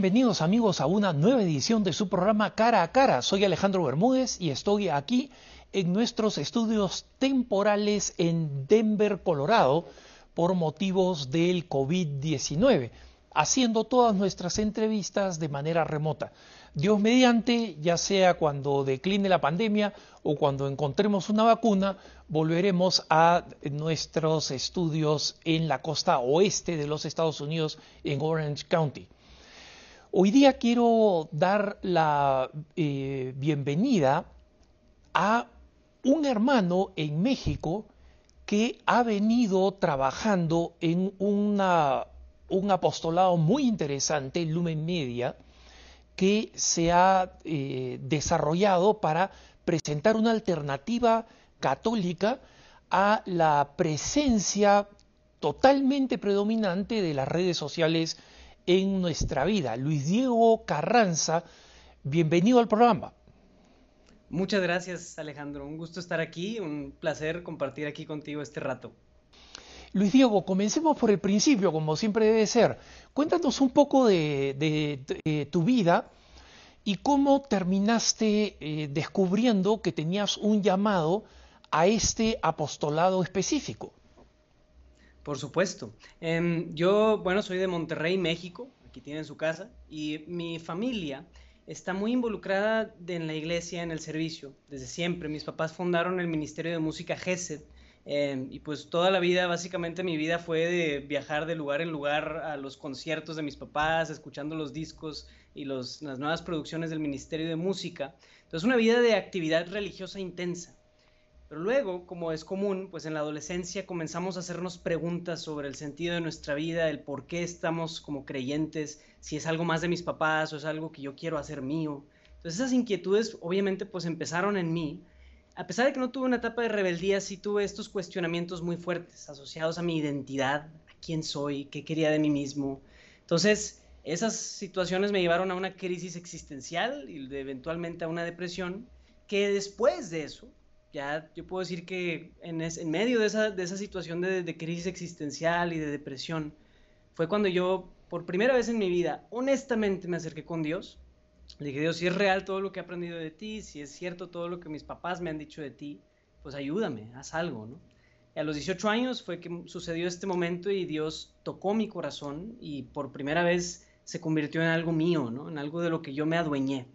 Bienvenidos amigos a una nueva edición de su programa Cara a Cara. Soy Alejandro Bermúdez y estoy aquí en nuestros estudios temporales en Denver, Colorado, por motivos del COVID-19, haciendo todas nuestras entrevistas de manera remota. Dios mediante, ya sea cuando decline la pandemia o cuando encontremos una vacuna, volveremos a nuestros estudios en la costa oeste de los Estados Unidos, en Orange County. Hoy día quiero dar la eh, bienvenida a un hermano en México que ha venido trabajando en una, un apostolado muy interesante, Lumen Media, que se ha eh, desarrollado para presentar una alternativa católica a la presencia totalmente predominante de las redes sociales en nuestra vida. Luis Diego Carranza, bienvenido al programa. Muchas gracias Alejandro, un gusto estar aquí, un placer compartir aquí contigo este rato. Luis Diego, comencemos por el principio, como siempre debe ser. Cuéntanos un poco de, tu vida y cómo terminaste eh, descubriendo que tenías un llamado a este apostolado específico. Por supuesto. Em, yo, bueno, soy de Monterrey, México, aquí tienen su casa, y mi familia está muy involucrada en la iglesia, en el servicio, desde siempre. Mis papás fundaron el Ministerio de Música GESED, em, y pues toda la vida, básicamente mi vida fue de viajar de lugar en lugar a los conciertos de mis papás, escuchando los discos y las nuevas producciones del Ministerio de Música. Entonces una vida de actividad religiosa intensa. Pero luego, como es común, pues en la adolescencia comenzamos a hacernos preguntas sobre el sentido de nuestra vida, el por qué estamos como creyentes, si es algo más de mis papás o es algo que yo quiero hacer mío. Entonces esas inquietudes obviamente pues empezaron en mí. A pesar de que no tuve una etapa de rebeldía, sí tuve estos cuestionamientos muy fuertes asociados a mi identidad, a quién soy, qué quería de mí mismo. Entonces, esas situaciones me llevaron a una crisis existencial y eventualmente a una depresión, que después de eso, ya yo puedo decir que en, en medio de esa, situación de, de, crisis existencial y de depresión, fue cuando yo, por primera vez en mi vida, honestamente me acerqué con Dios. Le dije, Dios, si es real todo lo que he aprendido de ti, si es cierto todo lo que mis papás me han dicho de ti, pues ayúdame, haz algo, ¿no? Y a los 18 años fue que sucedió este momento y Dios tocó mi corazón y por primera vez se convirtió en algo mío, ¿no? En algo de lo que yo me adueñé.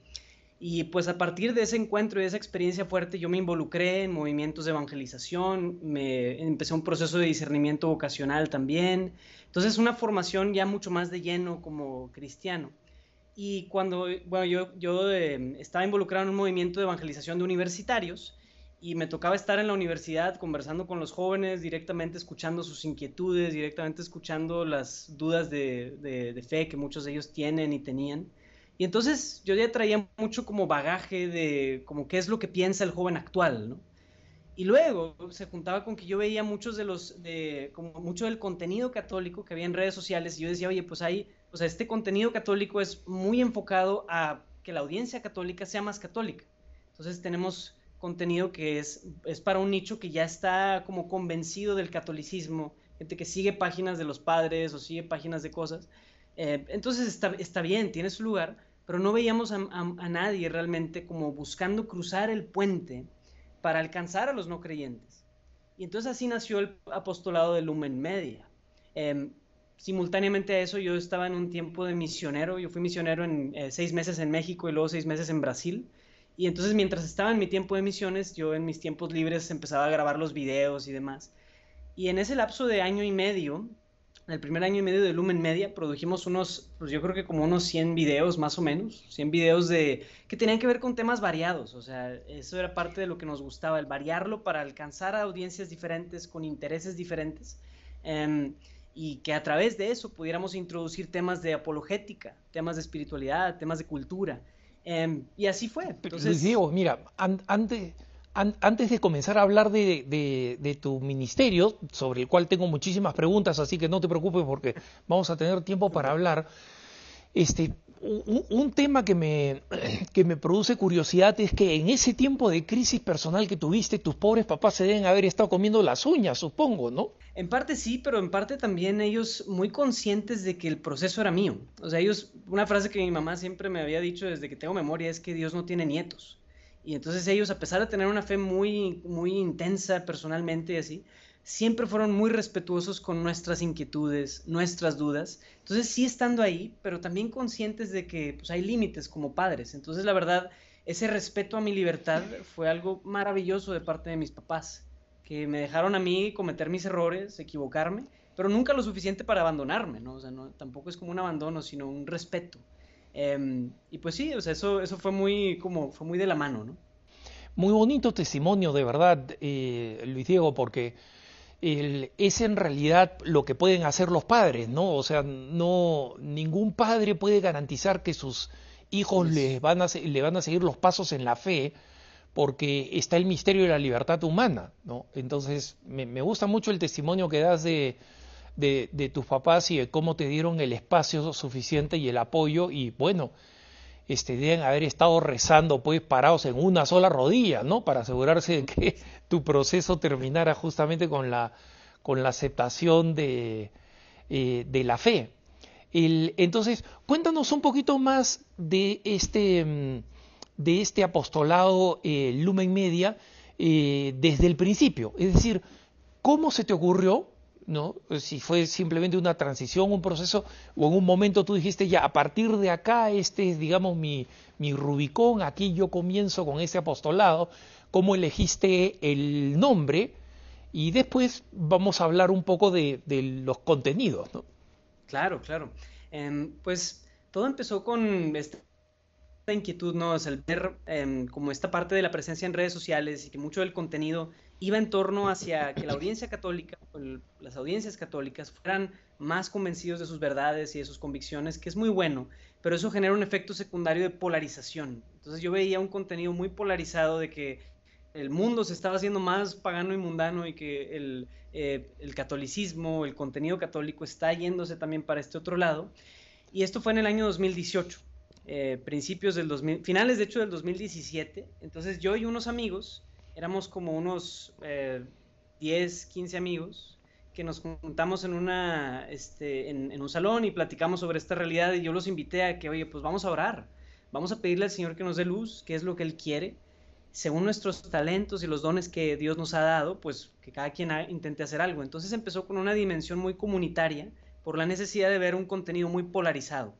Y pues a partir de ese encuentro y de esa experiencia fuerte, yo me involucré en movimientos de evangelización, me empecé un proceso de discernimiento vocacional también. Entonces, una formación ya mucho más de lleno como cristiano. Y cuando, bueno, yo, yo eh, estaba involucrado en un movimiento de evangelización de universitarios y me tocaba estar en la universidad conversando con los jóvenes, directamente escuchando sus inquietudes, directamente escuchando las dudas de, de fe que muchos de ellos tienen y tenían. Y entonces yo ya traía mucho como bagaje de como qué es lo que piensa el joven actual, ¿no? Y luego se juntaba con que yo veía muchos de los, de, como mucho del contenido católico que había en redes sociales y yo decía, oye, pues ahí, o sea, este contenido católico es muy enfocado a que la audiencia católica sea más católica. Entonces tenemos contenido que es, es para un nicho que ya está como convencido del catolicismo, gente que sigue páginas de los padres o sigue páginas de cosas. Eh, entonces está, está, bien, tiene su lugar, pero no veíamos a, nadie realmente como buscando cruzar el puente para alcanzar a los no creyentes. Y entonces así nació el apostolado de Lumen Media. Em, simultáneamente a eso yo estaba en un tiempo de misionero, yo fui misionero en eh, seis meses en México y luego seis meses en Brasil. Y entonces mientras estaba en mi tiempo de misiones, yo en mis tiempos libres empezaba a grabar los videos y demás. Y en ese lapso de año y medio, en el primer año y medio de Lumen Media produjimos unos, pues yo creo que como unos 100 videos más o menos, 100 videos de, que tenían que ver con temas variados, o sea, eso era parte de lo que nos gustaba, el variarlo para alcanzar a audiencias diferentes, con intereses diferentes, em, y que a través de eso pudiéramos introducir temas de apologética, temas de espiritualidad, temas de cultura, em, y así fue. Entonces, Diego, mira, antes antes de comenzar a hablar de, tu ministerio, sobre el cual tengo muchísimas preguntas, así que no te preocupes porque vamos a tener tiempo para hablar, este, un, tema que me, que me produce curiosidad es que en ese tiempo de crisis personal que tuviste, tus pobres papás se deben haber estado comiendo las uñas, supongo, ¿no? En parte sí, pero en parte también ellos muy conscientes de que el proceso era mío. O sea, ellos, una frase que mi mamá siempre me había dicho desde que tengo memoria es que Dios no tiene nietos. Y entonces ellos, a pesar de tener una fe muy, muy intensa personalmente y así, siempre fueron muy respetuosos con nuestras inquietudes, nuestras dudas. Entonces sí estando ahí, pero también conscientes de que pues, hay límites como padres. Entonces la verdad, ese respeto a mi libertad fue algo maravilloso de parte de mis papás, que me dejaron a mí cometer mis errores, equivocarme, pero nunca lo suficiente para abandonarme, ¿no? O sea, no, tampoco es como un abandono, sino un respeto. Em, y pues sí, o sea, eso, eso fue muy, como, fue muy de la mano, ¿no? Muy bonito testimonio, de verdad, eh, Luis Diego, porque es en realidad lo que pueden hacer los padres, ¿no? O sea, no ningún padre puede garantizar que sus hijos les van a, le van a seguir los pasos en la fe, porque está el misterio de la libertad humana, ¿no? Entonces, me, gusta mucho el testimonio que das de, de, tus papás y de cómo te dieron el espacio suficiente y el apoyo, y bueno, este, deben haber estado rezando pues parados en una sola rodilla, ¿no? Para asegurarse de que tu proceso terminara justamente con la, con la aceptación de, eh, de la fe. El, entonces, cuéntanos un poquito más de este, mm, de este apostolado eh, Lumen Media eh, desde el principio. Es decir, ¿cómo se te ocurrió? ¿No? Si fue simplemente una transición, un proceso, o en un momento tú dijiste ya, a partir de acá, este es, digamos, mi, mi Rubicón, aquí yo comienzo con ese apostolado, cómo elegiste el nombre, y después vamos a hablar un poco de, los contenidos, ¿no? Claro, claro. Em, pues todo empezó con esta inquietud, ¿no? Es el ver em, como esta parte de la presencia en redes sociales y que mucho del contenido iba en torno hacia que la audiencia católica, las audiencias católicas fueran más convencidos de sus verdades y de sus convicciones, que es muy bueno, pero eso genera un efecto secundario de polarización. Entonces yo veía un contenido muy polarizado de que el mundo se estaba haciendo más pagano y mundano y que el, eh, catolicismo, el contenido católico está yéndose también para este otro lado. Y esto fue en el año 2018, eh, principios del 2000, finales de hecho del 2017. Entonces yo y unos amigos éramos como unos 10, eh, 15 amigos que nos juntamos en, una, este, en, un salón y platicamos sobre esta realidad y yo los invité a que, oye, pues vamos a orar, vamos a pedirle al Señor que nos dé luz, qué es lo que Él quiere, según nuestros talentos y los dones que Dios nos ha dado, pues que cada quien intente hacer algo. Entonces empezó con una dimensión muy comunitaria por la necesidad de ver un contenido muy polarizado.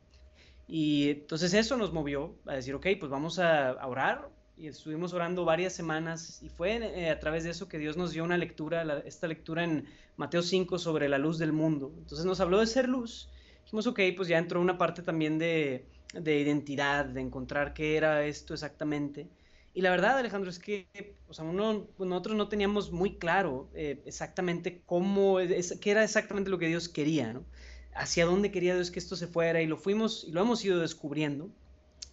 Y entonces eso nos movió a decir, ok, pues vamos a, a orar, y estuvimos orando varias semanas y fue eh, a través de eso que Dios nos dio una lectura, esta lectura en Mateo 5 sobre la luz del mundo. Entonces nos habló de ser luz. Dijimos, ok, pues ya entró una parte también de, de identidad, de encontrar qué era esto exactamente. Y la verdad, Alejandro, es que o sea, nosotros no teníamos muy claro eh, exactamente cómo, es, qué era exactamente lo que Dios quería. Hacia dónde quería Dios que esto se fuera y lo fuimos y lo hemos ido descubriendo.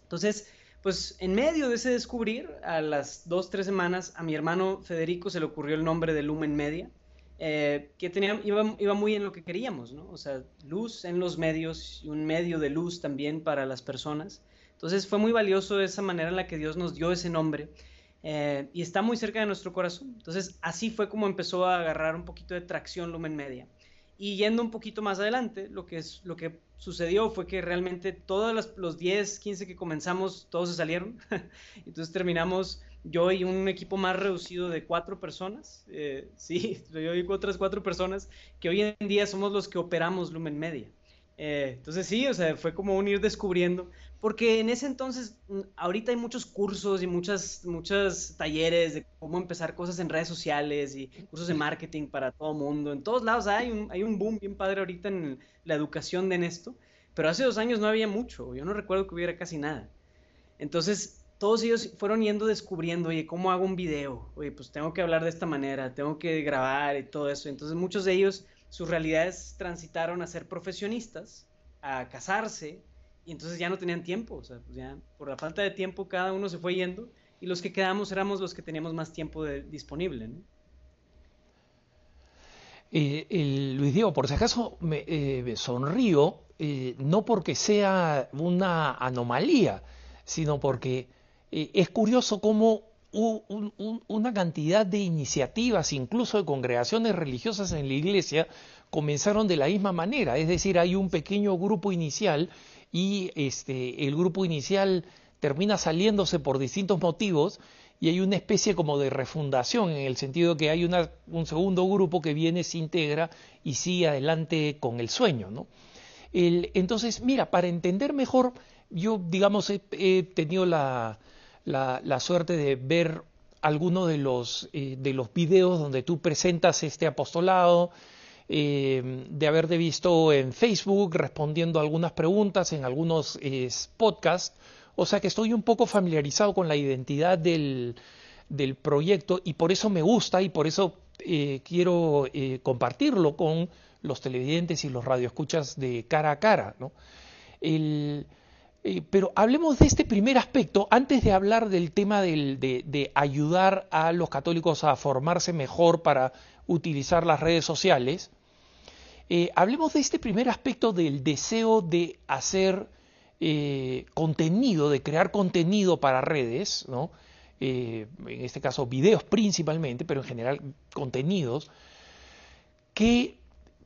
Entonces, pues en medio de ese descubrir, a las dos, tres semanas, a mi hermano Federico se le ocurrió el nombre de Lumen Media, eh, que tenía, iba, muy en lo que queríamos, ¿no? O sea, luz en los medios y un medio de luz también para las personas. Entonces fue muy valioso esa manera en la que Dios nos dio ese nombre eh, y está muy cerca de nuestro corazón. Entonces así fue como empezó a agarrar un poquito de tracción Lumen Media. Y yendo un poquito más adelante, lo que, es, lo que sucedió fue que realmente todos los, los 10, 15 que comenzamos, todos se salieron. Entonces terminamos yo y un equipo más reducido de cuatro personas. Eh, sí, yo y otras cuatro personas que hoy en día somos los que operamos Lumen Media. Eh, entonces sí, o sea, fue como un ir descubriendo, porque en ese entonces, mm, ahorita hay muchos cursos y muchas, muchos talleres de cómo empezar cosas en redes sociales y cursos de marketing para todo mundo. En todos lados hay un, hay boom bien padre ahorita en la educación de en esto, pero hace dos años no había mucho, yo no recuerdo que hubiera casi nada. Entonces, todos ellos fueron yendo descubriendo, oye, ¿cómo hago un video? Oye, pues tengo que hablar de esta manera, tengo que grabar y todo eso. Entonces, muchos de ellos sus realidades transitaron a ser profesionistas, a casarse, y entonces ya no tenían tiempo, o sea, pues ya por la falta de tiempo cada uno se fue yendo, y los que quedamos éramos los que teníamos más tiempo disponible. Eh, Luis Diego, por si acaso me eh, sonrío, eh, no porque sea una anomalía, sino porque es curioso cómo una cantidad de iniciativas, incluso de congregaciones religiosas en la iglesia, comenzaron de la misma manera. Es decir, hay un pequeño grupo inicial y este, el grupo inicial termina saliéndose por distintos motivos y hay una especie como de refundación en el sentido que hay una, un segundo grupo que viene, se integra y sigue adelante con el sueño. ¿no? Entonces, mira, para entender mejor, yo, digamos, he, tenido la, la, suerte de ver algunos de los, eh, de los videos donde tú presentas este apostolado, eh, de haberte visto en Facebook respondiendo algunas preguntas en algunos podcasts o sea que estoy un poco familiarizado con la identidad del, proyecto y por eso me gusta y por eso eh, quiero eh, compartirlo con los televidentes y los radioescuchas de cara a cara. ¿no? Eh, pero hablemos de este primer aspecto antes de hablar del tema de, ayudar a los católicos a formarse mejor para utilizar las redes sociales. Hablemos de este primer aspecto del deseo de hacer eh, contenido, de crear contenido para redes, ¿no? Eh, en este caso videos principalmente, pero en general contenidos, que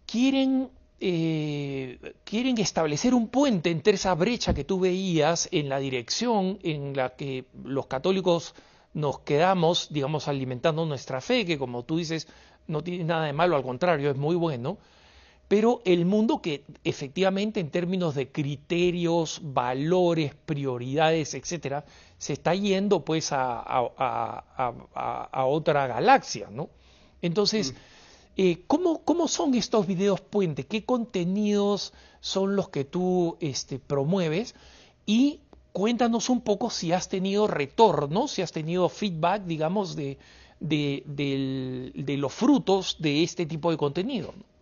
quieren, eh, quieren establecer un puente entre esa brecha que tú veías en la dirección en la que los católicos nos quedamos, digamos, alimentando nuestra fe, que como tú dices, no tiene nada de malo, al contrario, es muy bueno, pero el mundo que efectivamente en términos de criterios, valores, prioridades, etcétera, se está yendo pues a, otra galaxia, ¿no? Entonces, mm. eh, ¿cómo, ¿cómo, son estos videos puente? ¿Qué contenidos son los que tú este, promueves? Y cuéntanos un poco si has tenido retorno, si has tenido feedback, digamos, de, de, de los frutos de este tipo de contenido. ¿no?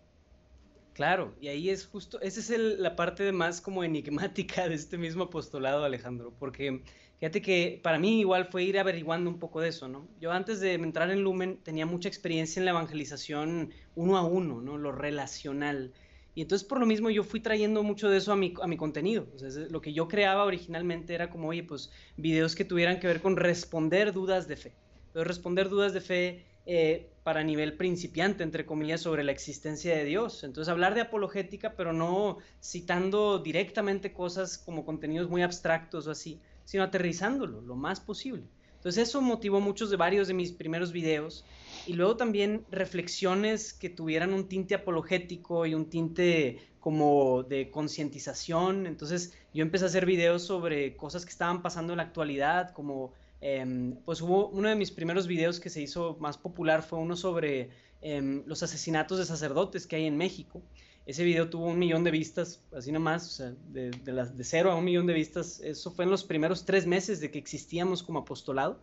Claro, y ahí es justo, esa es la parte más como enigmática de este mismo apostolado, Alejandro, porque fíjate que para mí igual fue ir averiguando un poco de eso, ¿no? Yo antes de entrar en Lumen tenía mucha experiencia en la evangelización uno a uno, ¿no? Lo relacional. Y entonces por lo mismo yo fui trayendo mucho de eso a mi, a mi contenido. O sea, lo que yo creaba originalmente era como, oye, pues videos que tuvieran que ver con responder dudas de fe. Pero responder dudas de fe eh, para nivel principiante, entre comillas, sobre la existencia de Dios. Entonces, hablar de apologética, pero no citando directamente cosas como contenidos muy abstractos o así, sino aterrizándolo lo más posible. Entonces, eso motivó muchos de varios de mis primeros videos. Y luego también reflexiones que tuvieran un tinte apologético y un tinte como de concientización. Entonces, yo empecé a hacer videos sobre cosas que estaban pasando en la actualidad, como Em, pues hubo uno de mis primeros videos que se hizo más popular fue uno sobre em, los asesinatos de sacerdotes que hay en México. Ese video tuvo un millón de vistas, así nomás, sea, de, las, de cero a un millón de vistas. Eso fue en los primeros tres meses de que existíamos como apostolado.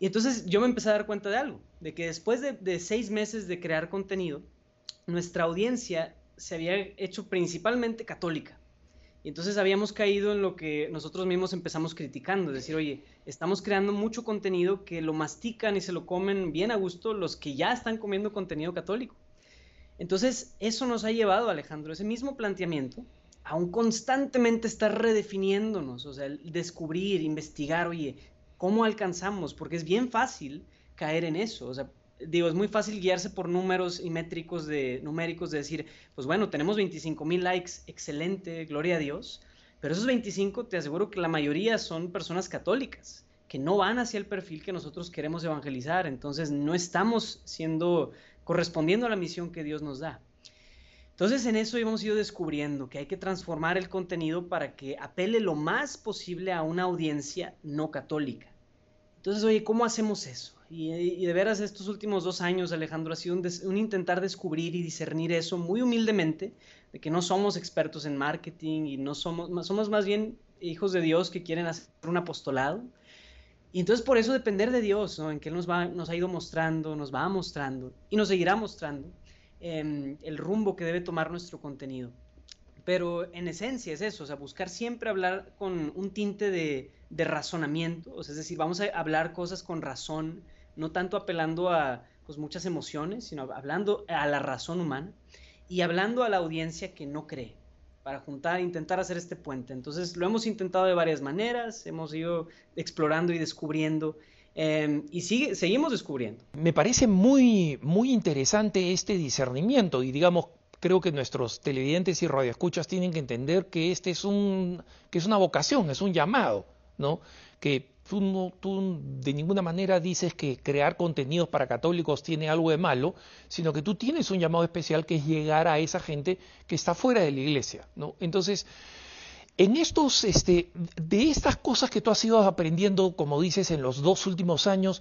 Y entonces yo me empecé a dar cuenta de algo, de que después de, de seis meses de crear contenido, nuestra audiencia se había hecho principalmente católica. Y entonces habíamos caído en lo que nosotros mismos empezamos criticando, es decir, oye, estamos creando mucho contenido que lo mastican y se lo comen bien a gusto los que ya están comiendo contenido católico. Entonces, eso nos ha llevado, Alejandro, ese mismo planteamiento, a un constantemente estar redefiniéndonos, o sea, descubrir, investigar, oye, ¿cómo alcanzamos? Porque es bien fácil caer en eso, o sea, digo, es muy fácil guiarse por números y métricos de, numéricos de decir, pues bueno, tenemos 25 mil likes, excelente, gloria a Dios, pero esos 25 te aseguro que la mayoría son personas católicas, que no van hacia el perfil que nosotros queremos evangelizar, entonces no estamos siendo, correspondiendo a la misión que Dios nos da. Entonces en eso hemos ido descubriendo que hay que transformar el contenido para que apele lo más posible a una audiencia no católica. Entonces, oye, ¿cómo hacemos eso? Y, de veras estos últimos dos años, Alejandro, ha sido un, intentar descubrir y discernir eso muy humildemente, de que no somos expertos en marketing y no somos, somos más bien hijos de Dios que quieren hacer un apostolado. Y entonces por eso depender de Dios. En que Él nos, va, nos ha ido mostrando, nos va mostrando y nos seguirá mostrando em, el rumbo que debe tomar nuestro contenido. Pero en esencia es eso, o sea, buscar siempre hablar con un tinte de, de razonamiento, o sea, es decir, vamos a hablar cosas con razón, no tanto apelando a pues muchas emociones, sino hablando a la razón humana y hablando a la audiencia que no cree para juntar, intentar hacer este puente. Entonces lo hemos intentado de varias maneras, hemos ido explorando y descubriendo em, y sigue, seguimos descubriendo. Me parece muy, muy interesante este discernimiento y digamos, creo que nuestros televidentes y radioescuchas tienen que entender que este es un, que es una vocación, es un llamado, ¿no? Que tú, no, tú de ninguna manera dices que crear contenidos para católicos tiene algo de malo, sino que tú tienes un llamado especial que es llegar a esa gente que está fuera de la iglesia, ¿no? Entonces, en estos, este, de estas cosas que tú has ido aprendiendo, como dices, en los dos últimos años,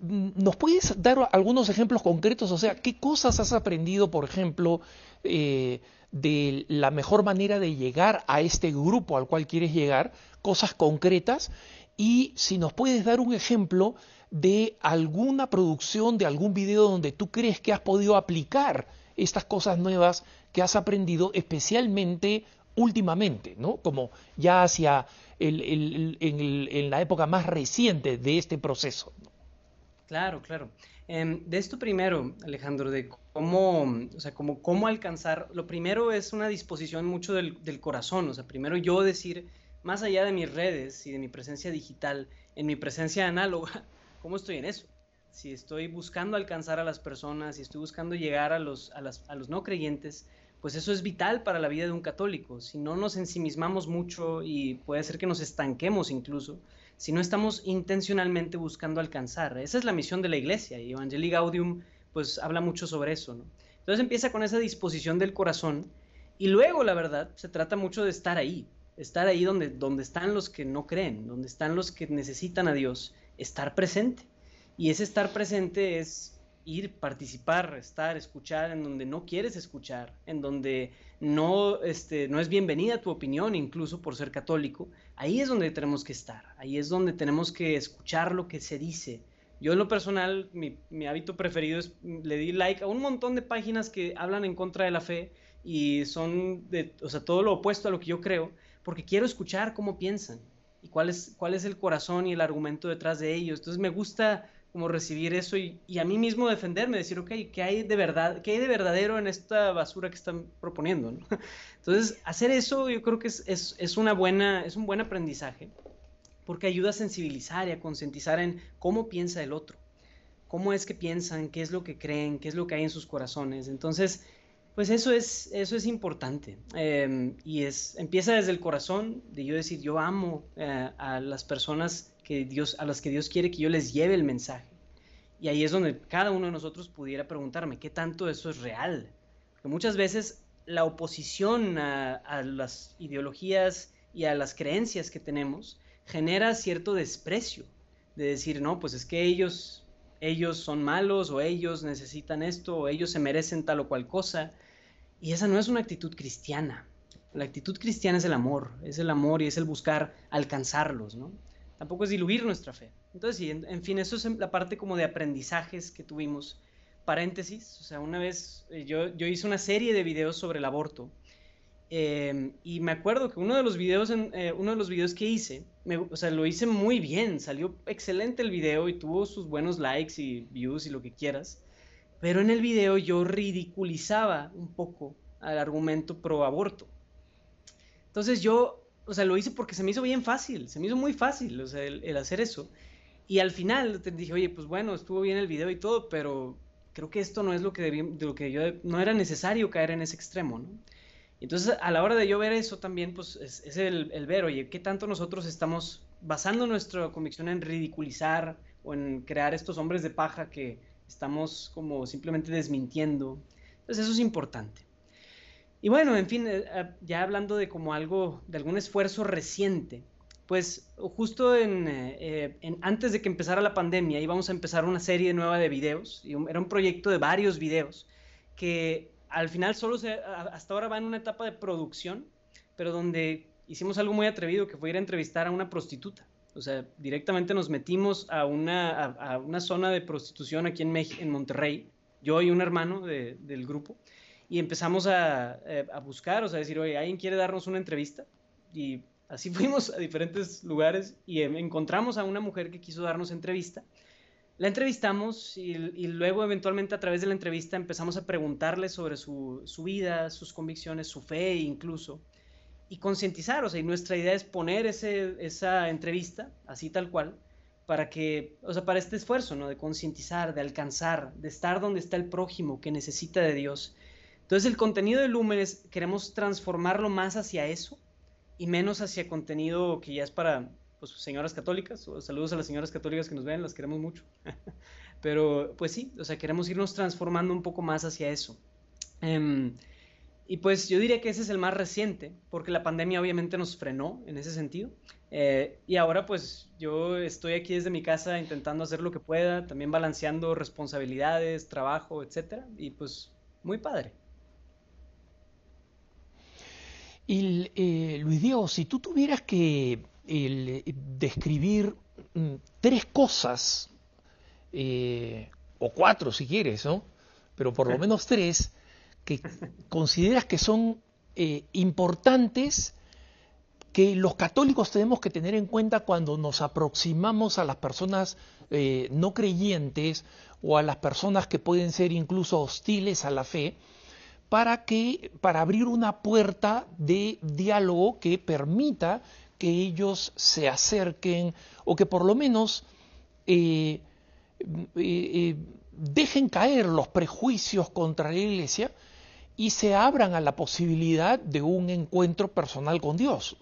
¿nos puedes dar algunos ejemplos concretos? O sea, ¿qué cosas has aprendido, por ejemplo, eh, de la mejor manera de llegar a este grupo al cual quieres llegar? Cosas concretas y si nos puedes dar un ejemplo de alguna producción, de algún video donde tú crees que has podido aplicar estas cosas nuevas que has aprendido especialmente últimamente, ¿no? Como ya hacia el, en, la época más reciente de este proceso. Claro, claro. Em, de esto primero, Alejandro, de cómo, o sea, cómo, cómo alcanzar, lo primero es una disposición mucho del, del corazón, o sea, primero yo decir, más allá de mis redes y de mi presencia digital, en mi presencia análoga, ¿cómo estoy en eso? Si estoy buscando alcanzar a las personas, si estoy buscando llegar a los, a, las, a los no creyentes, pues eso es vital para la vida de un católico. Si no nos ensimismamos mucho y puede ser que nos estanquemos incluso, si no estamos intencionalmente buscando alcanzar. Esa es la misión de la iglesia y Evangelii Gaudium pues habla mucho sobre eso. ¿no? Entonces empieza con esa disposición del corazón y luego, la verdad, se trata mucho de estar ahí, estar ahí donde, donde están los que no creen, donde están los que necesitan a Dios, estar presente. Y ese estar presente es ir, participar, estar, escuchar en donde no quieres escuchar, en donde no, este, no es bienvenida tu opinión, incluso por ser católico, ahí es donde tenemos que estar, ahí es donde tenemos que escuchar lo que se dice. Yo en lo personal, mi, mi hábito preferido es, le di like a un montón de páginas que hablan en contra de la fe y son, de, o sea, todo lo opuesto a lo que yo creo, porque quiero escuchar cómo piensan y cuál es, cuál es el corazón y el argumento detrás de ellos. Entonces me gusta como recibir eso y, a mí mismo defenderme, decir, ok, ¿qué hay de verdad, qué hay de verdadero en esta basura que están proponiendo? Entonces, hacer eso yo creo que es, es, es, una buena, es un buen aprendizaje, porque ayuda a sensibilizar y a concientizar en cómo piensa el otro, cómo es que piensan, qué es lo que creen, qué es lo que hay en sus corazones. Entonces, pues eso es, eso es importante. Em, y es, empieza desde el corazón, de yo decir, yo amo eh, a las personas que Dios, a las que Dios quiere que yo les lleve el mensaje. Y ahí es donde cada uno de nosotros pudiera preguntarme, ¿qué tanto eso es real? Porque muchas veces la oposición a, a las ideologías y a las creencias que tenemos genera cierto desprecio, de decir, no, pues es que ellos ellos son malos o ellos necesitan esto o ellos se merecen tal o cual cosa. Y esa no es una actitud cristiana. La actitud cristiana es el amor, es el amor y es el buscar alcanzarlos, ¿no? Tampoco es diluir nuestra fe. Entonces, sí, en, fin, eso es la parte como de aprendizajes que tuvimos. Paréntesis, o sea, una vez eh, yo, yo hice una serie de videos sobre el aborto Em, y me acuerdo que uno de los videos, en, eh, uno de los videos que hice, o sea, lo hice muy bien, salió excelente el video y tuvo sus buenos likes y views y lo que quieras. Pero en el video yo ridiculizaba un poco al argumento pro aborto. Entonces yo, o sea, lo hice porque se me hizo bien fácil, se me hizo muy fácil, el, hacer eso. Y al final te dije, oye, pues bueno, estuvo bien el video y todo, pero creo que esto no es lo que, de lo que yo, no era necesario caer en ese extremo. Entonces, a la hora de yo ver eso también, pues es, el, el, ver, oye, ¿qué tanto nosotros estamos basando nuestra convicción en ridiculizar o en crear estos hombres de paja que estamos como simplemente desmintiendo? Entonces, eso es importante. Y bueno, en fin, eh, eh, ya hablando de como algo, de algún esfuerzo reciente, pues justo en, eh, en, antes de que empezara la pandemia íbamos a empezar una serie nueva de videos, y era un proyecto de varios videos que al final solo se, hasta ahora va en una etapa de producción, pero donde hicimos algo muy atrevido que fue ir a entrevistar a una prostituta. O sea, directamente nos metimos a una, a, una zona de prostitución aquí en, en Monterrey, yo y un hermano del grupo, y empezamos a, eh, a, buscar, o sea, decir, oye, ¿alguien quiere darnos una entrevista? Y así fuimos a diferentes lugares y encontramos a una mujer que quiso darnos entrevista la entrevistamos y, luego eventualmente a través de la entrevista empezamos a preguntarle sobre su, su vida, sus convicciones, su fe incluso, y concientizar, o sea, y nuestra idea es poner ese, esa entrevista así tal cual, para que, o sea, para este esfuerzo, ¿no? De concientizar, de alcanzar, de estar donde está el prójimo que necesita de Dios. Entonces el contenido de Lúmenes queremos transformarlo más hacia eso y menos hacia contenido que ya es para pues, señoras católicas. Saludos a las señoras católicas que nos ven, las queremos mucho. Pero pues sí, o sea, queremos irnos transformando un poco más hacia eso. Em, y pues yo diría que ese es el más reciente, porque la pandemia obviamente nos frenó en ese sentido. Eh, y ahora pues yo estoy aquí desde mi casa intentando hacer lo que pueda, también balanceando responsabilidades, trabajo, etcétera, y pues muy padre. Y eh, Luis Diego, si tú tuvieras que describir mm, tres cosas, eh, o cuatro si quieres, ¿no? Pero por lo menos tres, que consideras que son importantes que los católicos tenemos que tener en cuenta cuando nos aproximamos a las personas eh, no creyentes o a las personas que pueden ser incluso hostiles a la fe, para que para abrir una puerta de diálogo que permita que ellos se acerquen o que por lo menos eh, eh, dejen caer los prejuicios contra la iglesia y se abran a la posibilidad de un encuentro personal con Dios.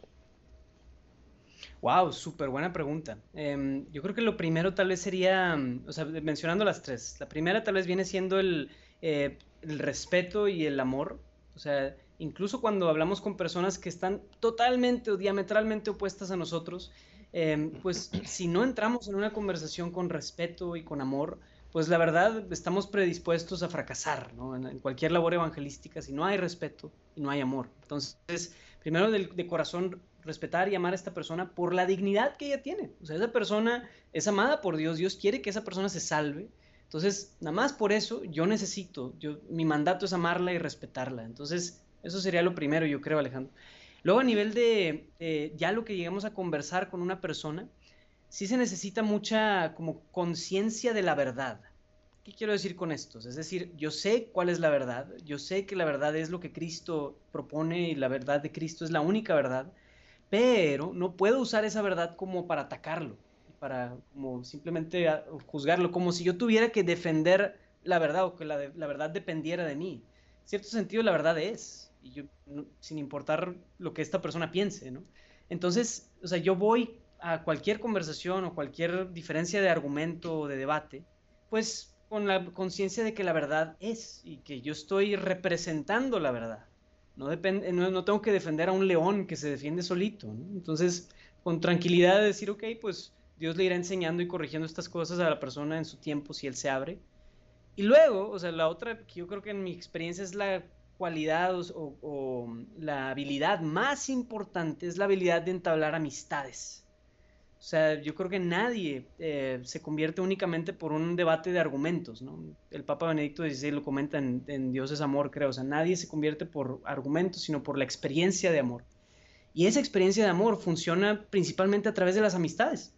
Wow, súper buena pregunta. Em, yo creo que lo primero tal vez sería, mm, o sea, mencionando las tres. La primera tal vez viene siendo el, eh, el respeto y el amor. O sea, incluso cuando hablamos con personas que están totalmente o diametralmente opuestas a nosotros, em, pues si no entramos en una conversación con respeto y con amor, pues la verdad estamos predispuestos a fracasar en, cualquier labor evangelística si no hay respeto y no hay amor. Entonces, primero de corazón respetar y amar a esta persona por la dignidad que ella tiene. O sea, esa persona es amada por Dios, Dios quiere que esa persona se salve. Entonces, nada más por eso yo necesito, yo, mi mandato es amarla y respetarla. Entonces, eso sería lo primero, yo creo, Alejandro. Luego, a nivel de ya lo que llegamos a conversar con una persona, sí se necesita mucha como conciencia de la verdad. ¿Qué quiero decir con esto? Es decir, yo sé cuál es la verdad, yo sé que la verdad es lo que Cristo propone y la verdad de Cristo es la única verdad, pero no puedo usar esa verdad como para atacarlo, para como simplemente juzgarlo, como si yo tuviera que defender la verdad o que la, verdad dependiera de mí. En cierto sentido, la verdad es, y yo, sin importar lo que esta persona piense, ¿no? Entonces, o sea, yo voy a cualquier conversación o cualquier diferencia de argumento o de debate, pues con la conciencia de que la verdad es y que yo estoy representando la verdad. No, depende, no, tengo que defender a un león que se defiende solito. Entonces, con tranquilidad decir, ok, pues Dios le irá enseñando y corrigiendo estas cosas a la persona en su tiempo si él se abre. Y luego, o sea, la otra que yo creo que en mi experiencia es la cualidad o, o la habilidad más importante, es la habilidad de entablar amistades. O sea, yo creo que nadie eh, se convierte únicamente por un debate de argumentos, ¿no? El Papa Benedicto XVI lo comenta en, Dios es amor, creo. O sea, nadie se convierte por argumentos, sino por la experiencia de amor. Y esa experiencia de amor funciona principalmente a través de las amistades.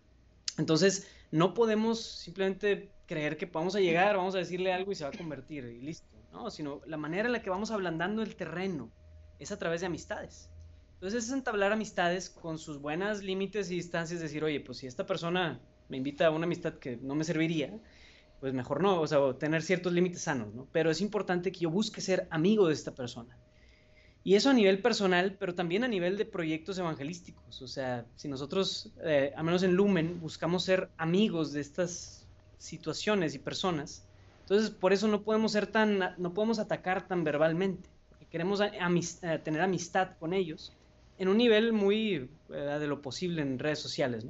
Entonces, no podemos simplemente creer que vamos a llegar, vamos a decirle algo y se va a convertir y listo, ¿no? Sino la manera en la que vamos ablandando el terreno es a través de amistades. Entonces es entablar amistades con sus buenas límites y distancias, decir, oye, pues si esta persona me invita a una amistad que no me serviría, pues mejor no, o sea, tener ciertos límites sanos, ¿no? Pero es importante que yo busque ser amigo de esta persona. Y eso a nivel personal, pero también a nivel de proyectos evangelísticos. O sea, si nosotros, eh, al menos en Lumen, buscamos ser amigos de estas situaciones y personas, entonces por eso no podemos ser tan, no podemos atacar tan verbalmente, queremos eh, tener amistad con ellos en un nivel muy de lo posible en redes sociales.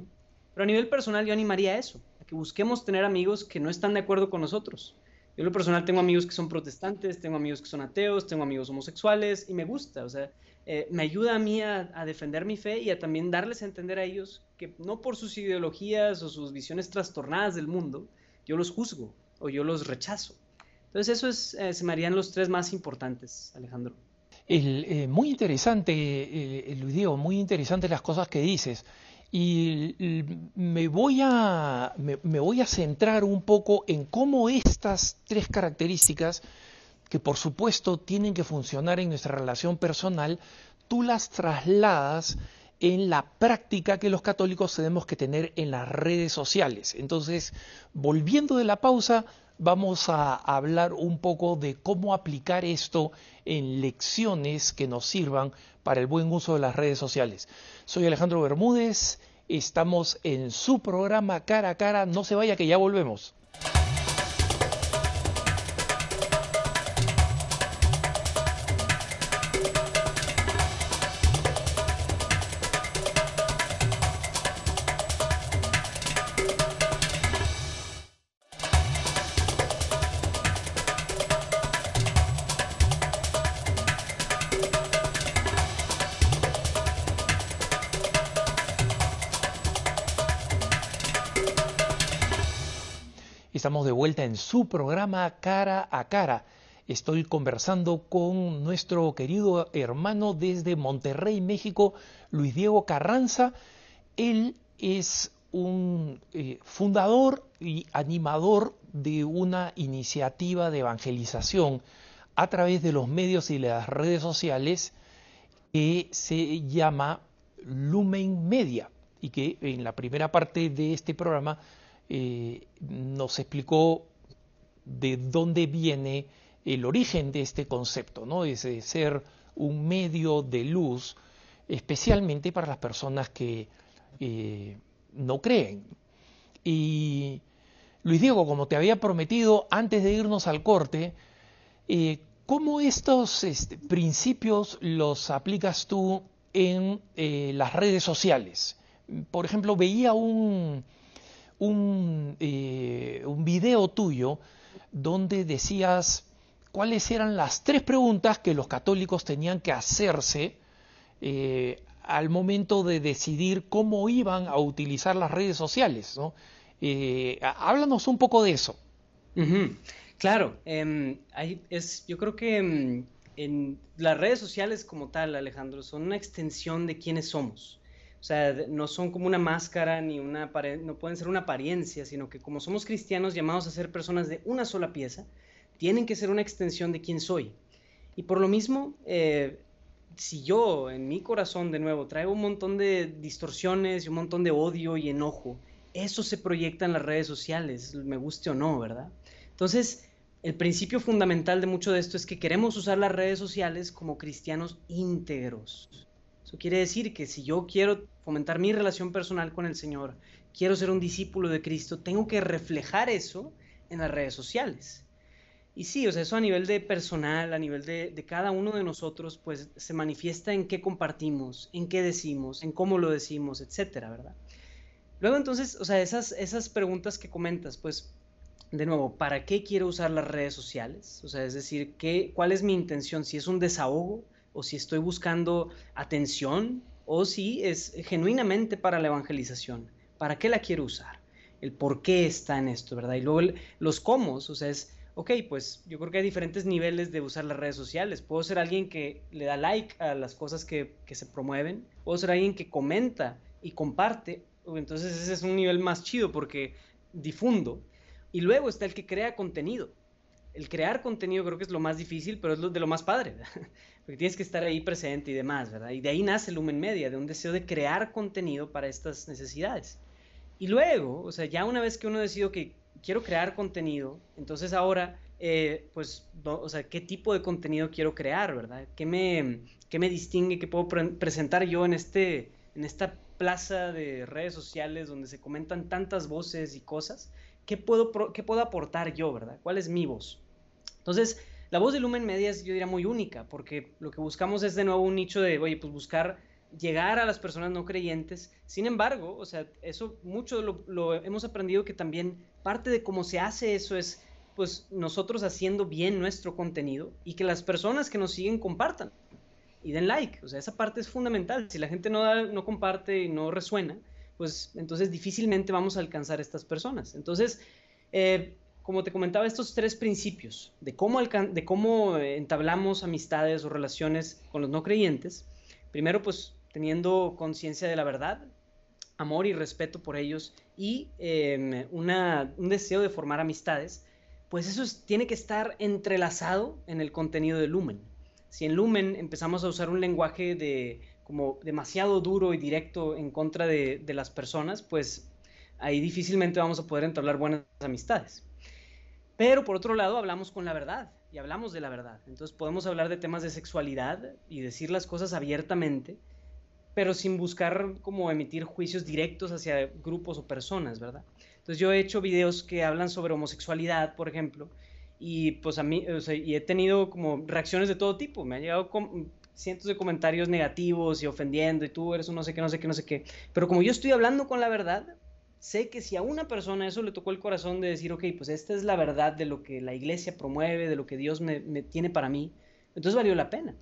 Pero a nivel personal yo animaría a eso, a que busquemos tener amigos que no están de acuerdo con nosotros. Yo lo personal tengo amigos que son protestantes, tengo amigos que son ateos, tengo amigos homosexuales y me gusta, o sea, eh, me ayuda a mí a, defender mi fe y a también darles a entender a ellos que no por sus ideologías o sus visiones trastornadas del mundo, yo los juzgo o yo los rechazo. Entonces eso es, eh, se me harían los tres más importantes, Alejandro. Eh, muy interesante, eh, Luis Diego, muy interesante las cosas que dices. Y me voy, a, me, voy a centrar un poco en cómo estas tres características, que por supuesto tienen que funcionar en nuestra relación personal, tú las trasladas en la práctica que los católicos tenemos que tener en las redes sociales. Entonces, volviendo de la pausa, vamos a hablar un poco de cómo aplicar esto en lecciones que nos sirvan para el buen uso de las redes sociales. Soy Alejandro Bermúdez, estamos en su programa Cara a Cara, no se vaya que ya volvemos. Su programa Cara a Cara. Estoy conversando con nuestro querido hermano desde Monterrey, México, Luis Diego Carranza. Él es un eh, fundador y animador de una iniciativa de evangelización a través de los medios y las redes sociales que se llama Lumen Media y que en la primera parte de este programa eh, nos explicó de dónde viene el origen de este concepto, ¿no? Es de ser un medio de luz, especialmente para las personas que eh, no creen. Y Luis Diego, como te había prometido antes de irnos al corte, eh, ¿cómo estos este, principios los aplicas tú en las redes sociales? Por ejemplo, veía un, un, eh, un video tuyo donde decías cuáles eran las tres preguntas que los católicos tenían que hacerse eh, al momento de decidir cómo iban a utilizar las redes sociales. ¿no? Eh, háblanos un poco de eso. Claro, em, es, yo creo que em, en las redes sociales como tal, Alejandro, son una extensión de quiénes somos. O sea, no son como una máscara ni una no pueden ser una apariencia, sino que como somos cristianos llamados a ser personas de una sola pieza, tienen que ser una extensión de quién soy. Y por lo mismo, eh, si yo en mi corazón de nuevo traigo un montón de distorsiones y un montón de odio y enojo, eso se proyecta en las redes sociales, me guste o no, ¿verdad? Entonces, el principio fundamental de mucho de esto es que queremos usar las redes sociales como cristianos íntegros. Eso quiere decir que si yo quiero fomentar mi relación personal con el Señor, quiero ser un discípulo de Cristo, tengo que reflejar eso en las redes sociales. Y sí, o sea, eso a nivel de personal, a nivel de, cada uno de nosotros, pues se manifiesta en qué compartimos, en qué decimos, en cómo lo decimos, etcétera, ¿verdad? Luego entonces, o sea, esas, esas preguntas que comentas, pues, de nuevo, ¿para qué quiero usar las redes sociales? O sea, es decir, ¿qué, ¿cuál es mi intención? Si es un desahogo, o si estoy buscando atención o si es genuinamente para la evangelización. ¿Para qué la quiero usar? El por qué está en esto, ¿verdad? Y luego los cómo, o sea, es, ok, pues yo creo que hay diferentes niveles de usar las redes sociales. Puedo ser alguien que le da like a las cosas que, que se promueven, puedo ser alguien que comenta y comparte, entonces ese es un nivel más chido porque difundo. Y luego está el que crea contenido. El crear contenido creo que es lo más difícil, pero es lo de lo más padre. tienes que estar ahí presente y demás, ¿verdad? Y de ahí nace Lumen Media, de un deseo de crear contenido para estas necesidades. Y luego, o sea, ya una vez que uno decidió que quiero crear contenido, entonces ahora, eh, pues, o sea, ¿qué tipo de contenido quiero crear, verdad? ¿Qué me, qué me distingue, qué puedo presentar yo en, este, en esta plaza de redes sociales donde se comentan tantas voces y cosas? ¿Qué puedo, qué puedo aportar yo, verdad? ¿Cuál es mi voz? Entonces, la voz de Lumen Media es, yo diría, muy única, porque lo que buscamos es de nuevo un nicho de, oye, pues buscar llegar a las personas no creyentes. Sin embargo, o sea, eso mucho lo, hemos aprendido que también parte de cómo se hace eso es, pues, nosotros haciendo bien nuestro contenido y que las personas que nos siguen compartan y den like. O sea, esa parte es fundamental. Si la gente no, no comparte y no resuena, pues entonces difícilmente vamos a alcanzar a estas personas. Entonces, eh, como te comentaba, estos tres principios de cómo, de cómo eh, entablamos amistades o relaciones con los no creyentes. Primero, pues teniendo conciencia de la verdad, amor y respeto por ellos y em, un deseo de formar amistades, pues eso tiene que estar entrelazado en el contenido de Lumen. Si en Lumen empezamos a usar un lenguaje de como demasiado duro y directo en contra de, de las personas, pues ahí difícilmente vamos a poder entablar buenas amistades. Pero por otro lado, hablamos con la verdad y hablamos de la verdad. Entonces podemos hablar de temas de sexualidad y decir las cosas abiertamente pero sin buscar como emitir juicios directos hacia grupos o personas, ¿verdad? Entonces yo he hecho videos que hablan sobre homosexualidad, por ejemplo, y pues a mí, o sea, y he tenido como reacciones de todo tipo, me han llegado cientos de comentarios negativos y ofendiendo, y tú eres un no sé qué, no sé qué, no sé qué, pero como yo estoy hablando con la verdad, sé que si a una persona eso le tocó el corazón de decir, ok, pues esta es la verdad de lo que la iglesia promueve, de lo que Dios me, tiene para mí, entonces valió la pena.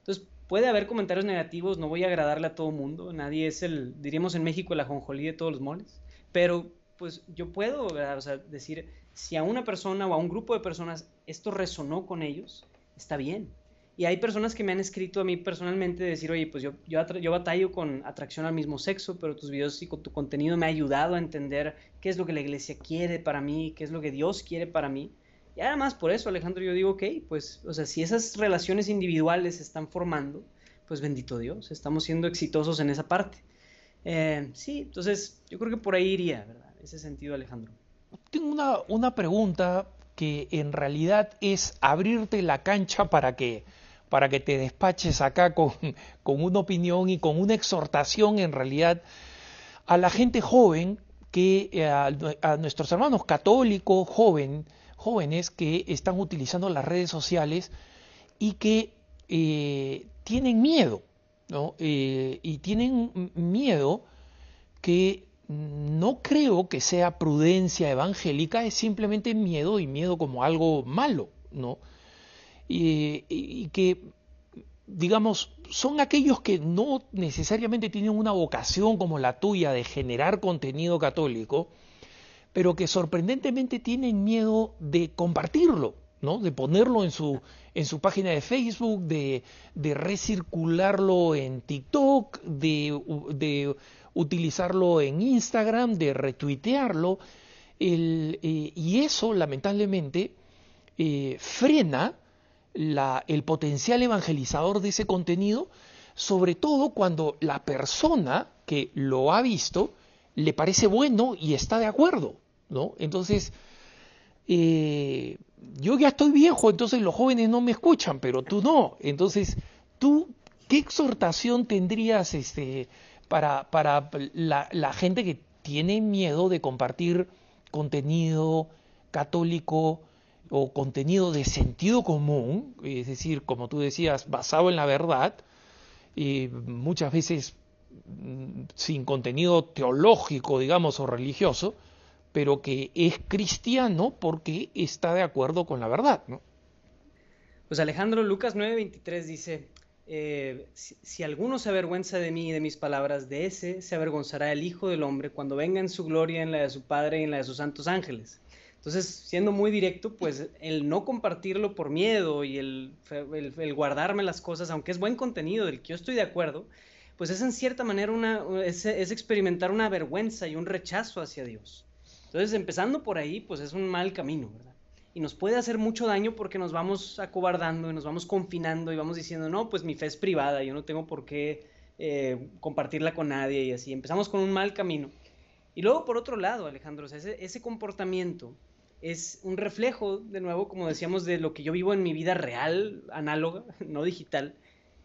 Entonces, puede haber comentarios negativos, no voy a agradarle a todo mundo, nadie es el, diríamos en México, el ajonjolí de todos los moles, pero pues yo puedo decir, si a una persona o a un grupo de personas esto resonó con ellos, está bien. Y hay personas que me han escrito a mí personalmente de decir, oye, pues yo, yo, yo batallo con atracción al mismo sexo, pero tus videos y tu contenido me ha ayudado a entender qué es lo que la iglesia quiere para mí, qué es lo que Dios quiere para mí. Y además por eso, Alejandro, yo digo, ok, pues, o sea, si esas relaciones individuales se están formando, pues bendito Dios, estamos siendo exitosos en esa parte. Eh, sí, entonces yo creo que por ahí iría, ¿verdad? Ese sentido, Alejandro. Tengo una, una pregunta que en realidad es abrirte la cancha para que, para que te despaches acá con, con una opinión y con una exhortación en realidad a la gente joven, que eh, a, nuestros hermanos católicos joven, jóvenes que están utilizando las redes sociales y que eh, tienen miedo, ¿no? Eh, y tienen miedo que no creo que sea prudencia evangélica, es simplemente miedo y miedo como algo malo, ¿no? Y que, digamos, son aquellos que no necesariamente tienen una vocación como la tuya de generar contenido católico, pero que sorprendentemente tienen miedo de compartirlo, ¿no? de ponerlo en su, en su página de Facebook, de, recircularlo en TikTok, de, utilizarlo en Instagram, de retuitearlo. Eh, y eso, lamentablemente, eh, frena la, el potencial evangelizador de ese contenido, sobre todo cuando la persona que lo ha visto le parece bueno y está de acuerdo. ¿no? Entonces, eh, yo ya estoy viejo, entonces los jóvenes no me escuchan, pero tú no. Entonces, tú, ¿qué exhortación tendrías este, para, para la, la gente que tiene miedo de compartir contenido católico o contenido de sentido común, es decir, como tú decías, basado en la verdad, y muchas veces mm, sin contenido teológico, digamos, o religioso, pero que es cristiano porque está de acuerdo con la verdad. Pues Alejandro, Lucas 9:23 dice, eh, si, alguno se avergüenza de mí y de mis palabras, de ese se avergonzará el Hijo del Hombre cuando venga en su gloria, en la de su Padre y en la de sus santos ángeles. Entonces, siendo muy directo, pues el no compartirlo por miedo y el, guardarme las cosas, aunque es buen contenido del que yo estoy de acuerdo, pues es en cierta manera una, es experimentar una vergüenza y un rechazo hacia Dios. Entonces, empezando por ahí, pues es un mal camino, ¿verdad? Y nos puede hacer mucho daño porque nos vamos acobardando y nos vamos confinando y vamos diciendo, no, pues mi fe es privada, yo no tengo por qué eh, compartirla con nadie y así. Empezamos con un mal camino. Y luego, por otro lado, Alejandro, ese, ese comportamiento es un reflejo, de nuevo, como decíamos, de lo que yo vivo en mi vida real, análoga, no digital.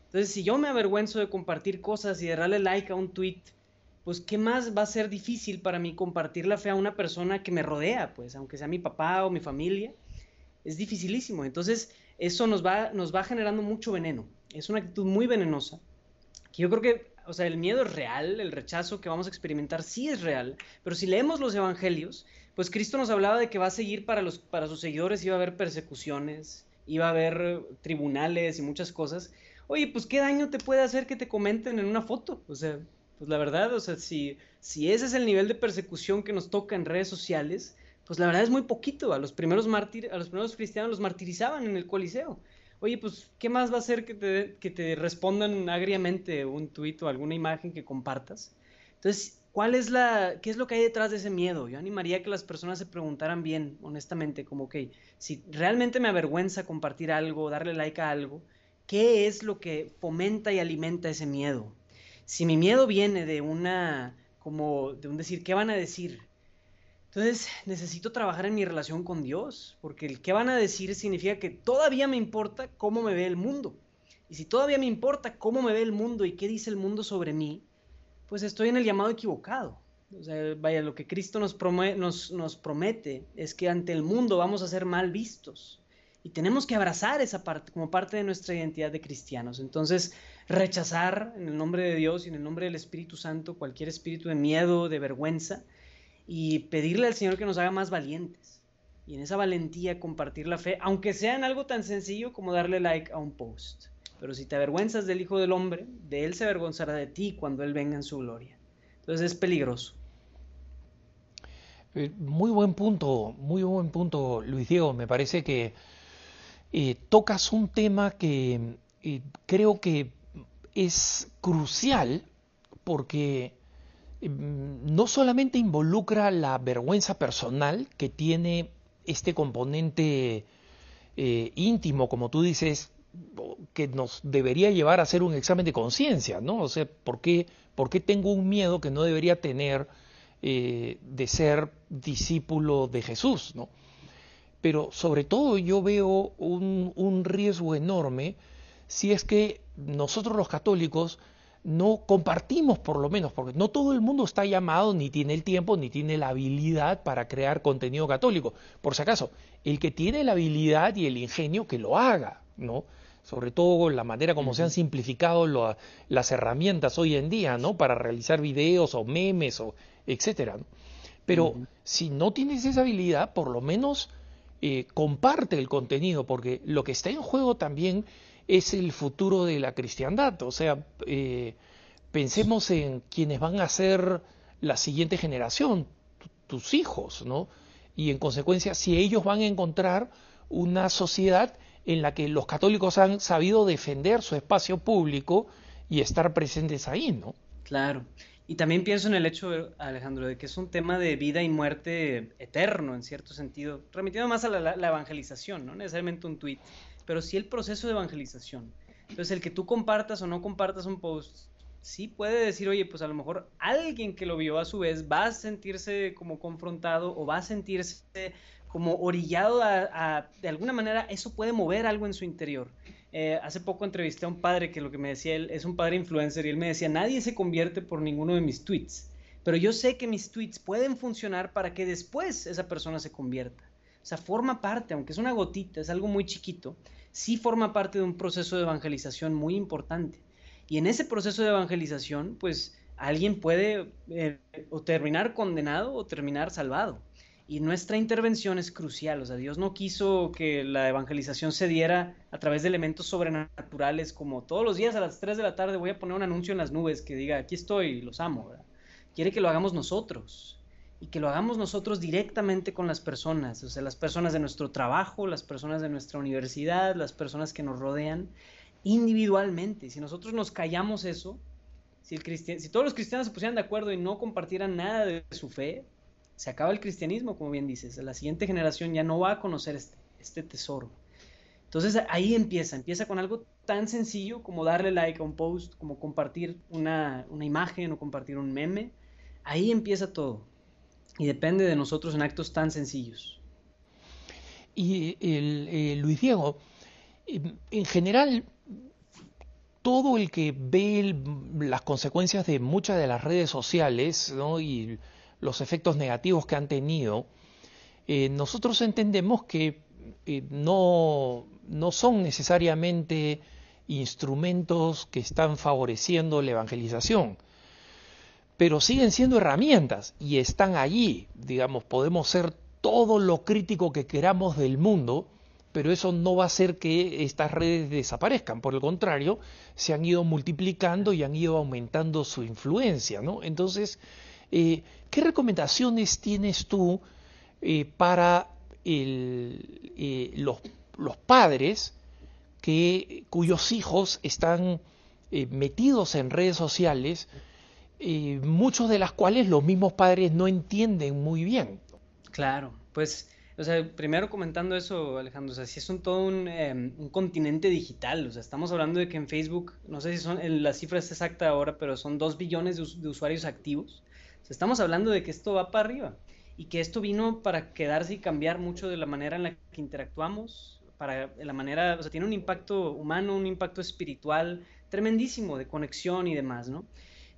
Entonces, si yo me avergüenzo de compartir cosas y de darle like a un tweet pues qué más va a ser difícil para mí compartir la fe a una persona que me rodea, pues aunque sea mi papá o mi familia, es dificilísimo. Entonces eso nos va, nos va generando mucho veneno. Es una actitud muy venenosa. Que yo creo que, o sea, el miedo es real, el rechazo que vamos a experimentar sí es real, pero si leemos los evangelios, pues Cristo nos hablaba de que va a seguir para, los, para sus seguidores, iba a haber persecuciones, iba a haber tribunales y muchas cosas. Oye, pues qué daño te puede hacer que te comenten en una foto, o sea, pues la verdad, o sea, si, si ese es el nivel de persecución que nos toca en redes sociales, pues la verdad es muy poquito. A los primeros, a los primeros cristianos los martirizaban en el Coliseo. Oye, pues, ¿qué más va a hacer que te, que te respondan agriamente un tuit o alguna imagen que compartas? Entonces, ¿cuál es la, qué es lo que hay detrás de ese miedo? Yo animaría que las personas se preguntaran bien, honestamente, como, ok, si realmente me avergüenza compartir algo, darle like a algo, ¿qué es lo que fomenta y alimenta ese miedo? Si mi miedo viene de una, como, de un decir, ¿qué van a decir? Entonces necesito trabajar en mi relación con Dios, porque el qué van a decir significa que todavía me importa cómo me ve el mundo. Y si todavía me importa cómo me ve el mundo y qué dice el mundo sobre mí, pues estoy en el llamado equivocado. O sea, vaya, lo que Cristo nos, nos, nos promete es que ante el mundo vamos a ser mal vistos. Y tenemos que abrazar esa parte como parte de nuestra identidad de cristianos. Entonces, rechazar en el nombre de Dios y en el nombre del Espíritu Santo cualquier espíritu de miedo, de vergüenza, y pedirle al Señor que nos haga más valientes. Y en esa valentía compartir la fe, aunque sea en algo tan sencillo como darle like a un post. Pero si te avergüenzas del Hijo del Hombre, de Él se avergonzará de ti cuando Él venga en su gloria. Entonces es peligroso. Eh, muy buen punto, muy buen punto, Luis Diego. Me parece que eh, tocas un tema que eh, creo que es crucial porque no solamente involucra la vergüenza personal que tiene este componente íntimo, como tú dices, que nos debería llevar a hacer un examen de conciencia, ¿no? O sea, ¿por qué, ¿por qué, tengo un miedo que no debería tener eh, de ser discípulo de Jesús, ¿no? Pero sobre todo yo veo un riesgo enorme si es que nosotros los católicos no compartimos por lo menos, porque no todo el mundo está llamado, ni tiene el tiempo, ni tiene la habilidad para crear contenido católico. Por si acaso, el que tiene la habilidad y el ingenio, que lo haga, ¿no? sobre todo la manera como se han simplificado las herramientas hoy en día, ¿no? Para realizar videos o memes o etcétera. Pero si no tienes esa habilidad, por lo menos eh, comparte el contenido, porque lo que está en juego también es el futuro de la cristiandad. O sea, eh, pensemos en quienes van a ser la siguiente generación, tus hijos, ¿no? Y en consecuencia, si ellos van a encontrar una sociedad en la que los católicos han sabido defender su espacio público y estar presentes ahí, ¿no? Claro. Y también pienso en el hecho, Alejandro, de que es un tema de vida y muerte eterno, en cierto sentido, remitiendo más a la, evangelización, no necesariamente un tweet, pero sí el proceso de evangelización. Entonces, el que tú compartas o no compartas un post, sí puede decir, oye, pues a lo mejor alguien que lo vio a su vez va a sentirse como confrontado o va a sentirse como orillado a, de alguna manera, eso puede mover algo en su interior. Eh, hace poco entrevisté a un padre que lo que me decía él es un padre influencer y él me decía, nadie se convierte por ninguno de mis tweets, pero yo sé que mis tweets pueden funcionar para que después esa persona se convierta. O sea, forma parte, aunque es una gotita, es algo muy chiquito, sí forma parte de un proceso de evangelización muy importante. Y en ese proceso de evangelización, pues alguien puede eh, o terminar condenado o terminar salvado. Y nuestra intervención es crucial, o sea, Dios no quiso que la evangelización se diera a través de elementos sobrenaturales como todos los días a las 3 de la tarde voy a poner un anuncio en las nubes que diga, aquí estoy, los amo. Quiere que lo hagamos nosotros y que lo hagamos nosotros directamente con las personas, o sea, las personas de nuestro trabajo, las personas de nuestra universidad, las personas que nos rodean, individualmente. Si nosotros nos callamos eso, si, el si todos los cristianos se pusieran de acuerdo y no compartieran nada de su fe, se acaba el cristianismo, como bien dices, la siguiente generación ya no va a conocer este, este, tesoro. Entonces ahí empieza, empieza con algo tan sencillo como darle like a un post, como compartir una, imagen o compartir un meme. Ahí empieza todo. Y depende de nosotros en actos tan sencillos. Y el, eh, Luis Diego, en general, todo el que ve las consecuencias de muchas de las redes sociales y los efectos negativos que han tenido, eh, nosotros entendemos que eh, no, no son necesariamente instrumentos que están favoreciendo la evangelización, pero siguen siendo herramientas y están allí. Digamos, podemos ser todo lo crítico que queramos del mundo, pero eso no va a hacer que estas redes desaparezcan. Por el contrario, se han ido multiplicando y han ido aumentando su influencia, ¿no? Entonces, eh, ¿Qué recomendaciones tienes tú eh, para eh, los, padres que, cuyos hijos están metidos en redes sociales eh, muchos de las cuales los mismos padres no entienden muy bien. Claro, pues, o sea, primero comentando eso, Alejandro, o sea, si es un, todo un, em, un, continente digital, o sea, estamos hablando de que en Facebook, no sé si son, la cifra es exacta ahora, pero son dos billones de, de usuarios activos. O sea, estamos hablando de que esto va para arriba y que esto vino para quedarse y cambiar mucho de la manera en la que interactuamos, para la manera, o sea, tiene un impacto humano, un impacto espiritual tremendísimo de conexión y demás, ¿no?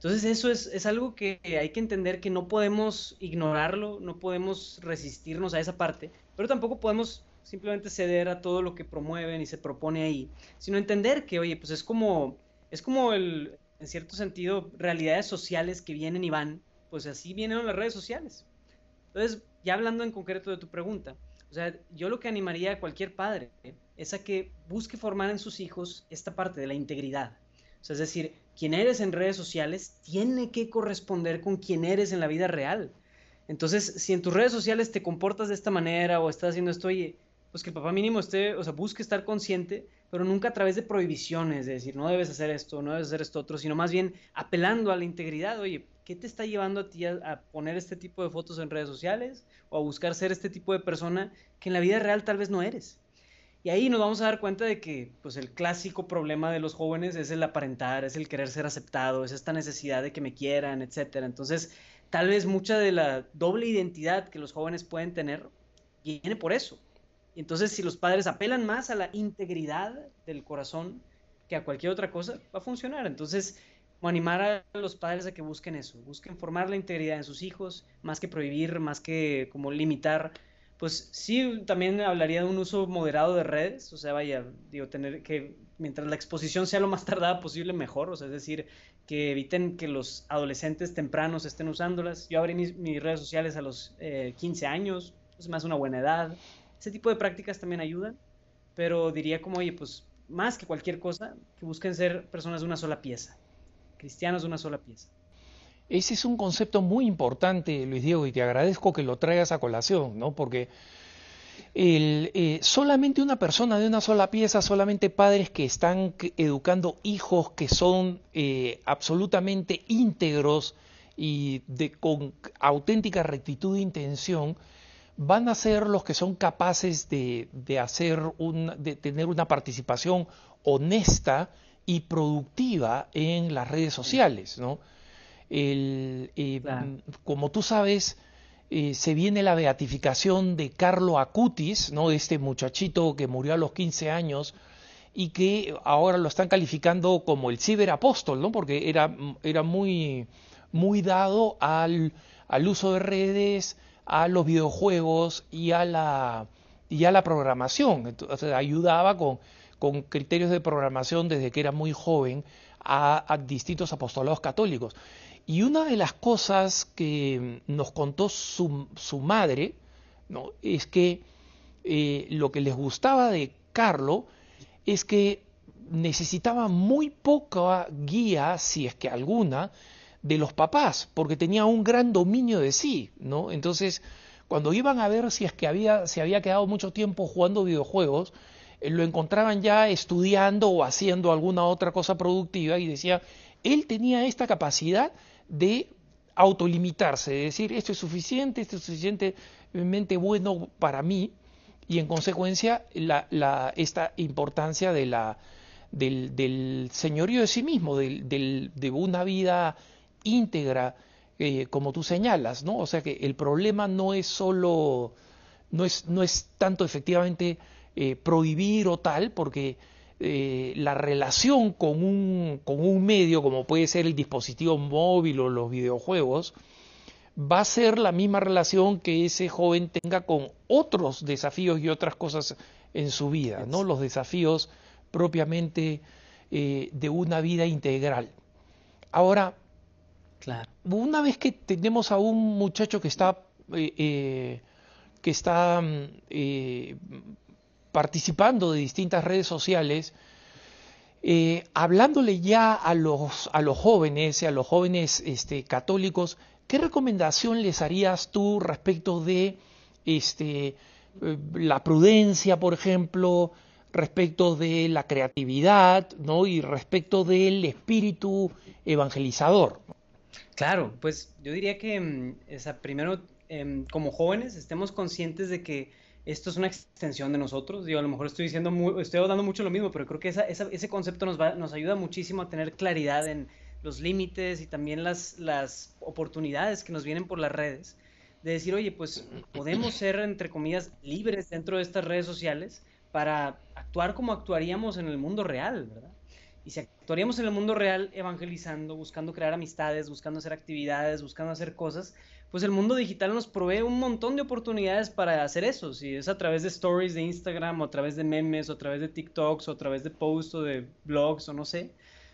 Entonces eso es, es, algo que hay que entender que no podemos ignorarlo, no podemos resistirnos a esa parte, pero tampoco podemos simplemente ceder a todo lo que promueven y se propone ahí, sino entender que, oye, pues es como, es como el, en cierto sentido, realidades sociales que vienen y van, pues así vienen las redes sociales. Entonces, ya hablando en concreto de tu pregunta, o sea, yo lo que animaría a cualquier padre es a que busque formar en sus hijos esta parte de la integridad. O sea, es decir, quien eres en redes sociales tiene que corresponder con quien eres en la vida real. Entonces, si en tus redes sociales te comportas de esta manera o estás haciendo esto, oye, pues que papá mínimo esté, o sea, busque estar consciente, pero nunca a través de prohibiciones, de decir, no debes hacer esto, no debes hacer esto otro, sino más bien apelando a la integridad, oye, ¿qué te está llevando a ti a, poner este tipo de fotos en redes sociales o a buscar ser este tipo de persona que en la vida real tal vez no eres? Y ahí nos vamos a dar cuenta de que pues el clásico problema de los jóvenes es el aparentar, es el querer ser aceptado, es esta necesidad de que me quieran, etcétera. Entonces, tal vez mucha de la doble identidad que los jóvenes pueden tener viene por eso. Entonces, si los padres apelan más a la integridad del corazón que a cualquier otra cosa, va a funcionar. Entonces, animar a los padres a que busquen eso, busquen formar la integridad en sus hijos, más que prohibir, más que como limitar pues sí, también hablaría de un uso moderado de redes, o sea, vaya, digo, tener que, mientras la exposición sea lo más tardada posible, mejor, o sea, es decir, que eviten que los adolescentes tempranos estén usándolas. Yo abrí mis, redes sociales a los 15 eh, años, es más una buena edad. Ese tipo de prácticas también ayudan, pero diría como, oye, pues más que cualquier cosa, que busquen ser personas de una sola pieza, cristianos de una sola pieza. Ese es un concepto muy importante, Luis Diego, y te agradezco que lo traigas a colación, ¿no? Porque eh, solamente una persona de una sola pieza, solamente padres que están educando hijos que son eh, absolutamente íntegros y con auténtica rectitud de intención, van a ser los que son capaces de hacer un, de tener una participación honesta y productiva en las redes sociales, ¿no? El, eh, Como tú sabes, eh, se viene la beatificación de Carlo Acutis, ¿no? este muchachito que murió a los 15 años y que ahora lo están calificando como el ciberapóstol, ¿no? porque era, era muy, muy dado al, al uso de redes, a los videojuegos y a la, y a la programación. Entonces, ayudaba con, con criterios de programación desde que era muy joven a, a distintos apostolados católicos. Y una de las cosas que nos contó su, su madre ¿no? es que eh, lo que les gustaba de Carlo es que necesitaba muy poca guía, si es que alguna, de los papás, porque tenía un gran dominio de sí, ¿no? Entonces, cuando iban a ver si es que había, se había quedado mucho tiempo jugando videojuegos, eh, lo encontraban ya estudiando o haciendo alguna otra cosa productiva y decía, él tenía esta capacidad de autolimitarse, de decir esto es suficiente, esto es suficientemente bueno para mí y en consecuencia la, esta importancia de la, del, del, señorío de sí mismo, del, de una vida íntegra, eh, como tú señalas, ¿no? O sea que el problema no es solo, no es, no es tanto efectivamente eh, prohibir o tal, porque eh, la relación con un, con un medio como puede ser el dispositivo móvil o los videojuegos, va a ser la misma relación que ese joven tenga con otros desafíos y otras cosas en su vida, ¿no? Los desafíos propiamente eh, de una vida integral. Ahora, claro. una vez que tenemos a un muchacho que está, eh, que está mm, participando de distintas redes sociales, eh, hablándole ya a los, a los jóvenes, a los jóvenes este, católicos, ¿qué recomendación les harías tú respecto de este, eh, la prudencia, por ejemplo, respecto de la creatividad ¿no? y respecto del espíritu evangelizador? Claro, pues yo diría que mm, primero, em, como jóvenes, estemos conscientes de que esto es una extensión de nosotros. Yo a lo mejor estoy diciendo, estoy hablando mucho lo mismo, pero creo que ese concepto nos, va, nos ayuda muchísimo a tener claridad en los límites y también las, las oportunidades que nos vienen por las redes. De decir, oye, pues podemos ser, entre comillas, libres dentro de estas redes sociales para actuar como actuaríamos en el mundo real, ¿verdad? Y si actuaríamos en el mundo real evangelizando, buscando crear amistades, buscando hacer actividades, buscando hacer cosas, pues el mundo digital nos provee un montón de oportunidades para hacer eso. Si es a través de stories de Instagram, o a través de memes, o a través de TikToks, o a través de posts, o de blogs, o no sé,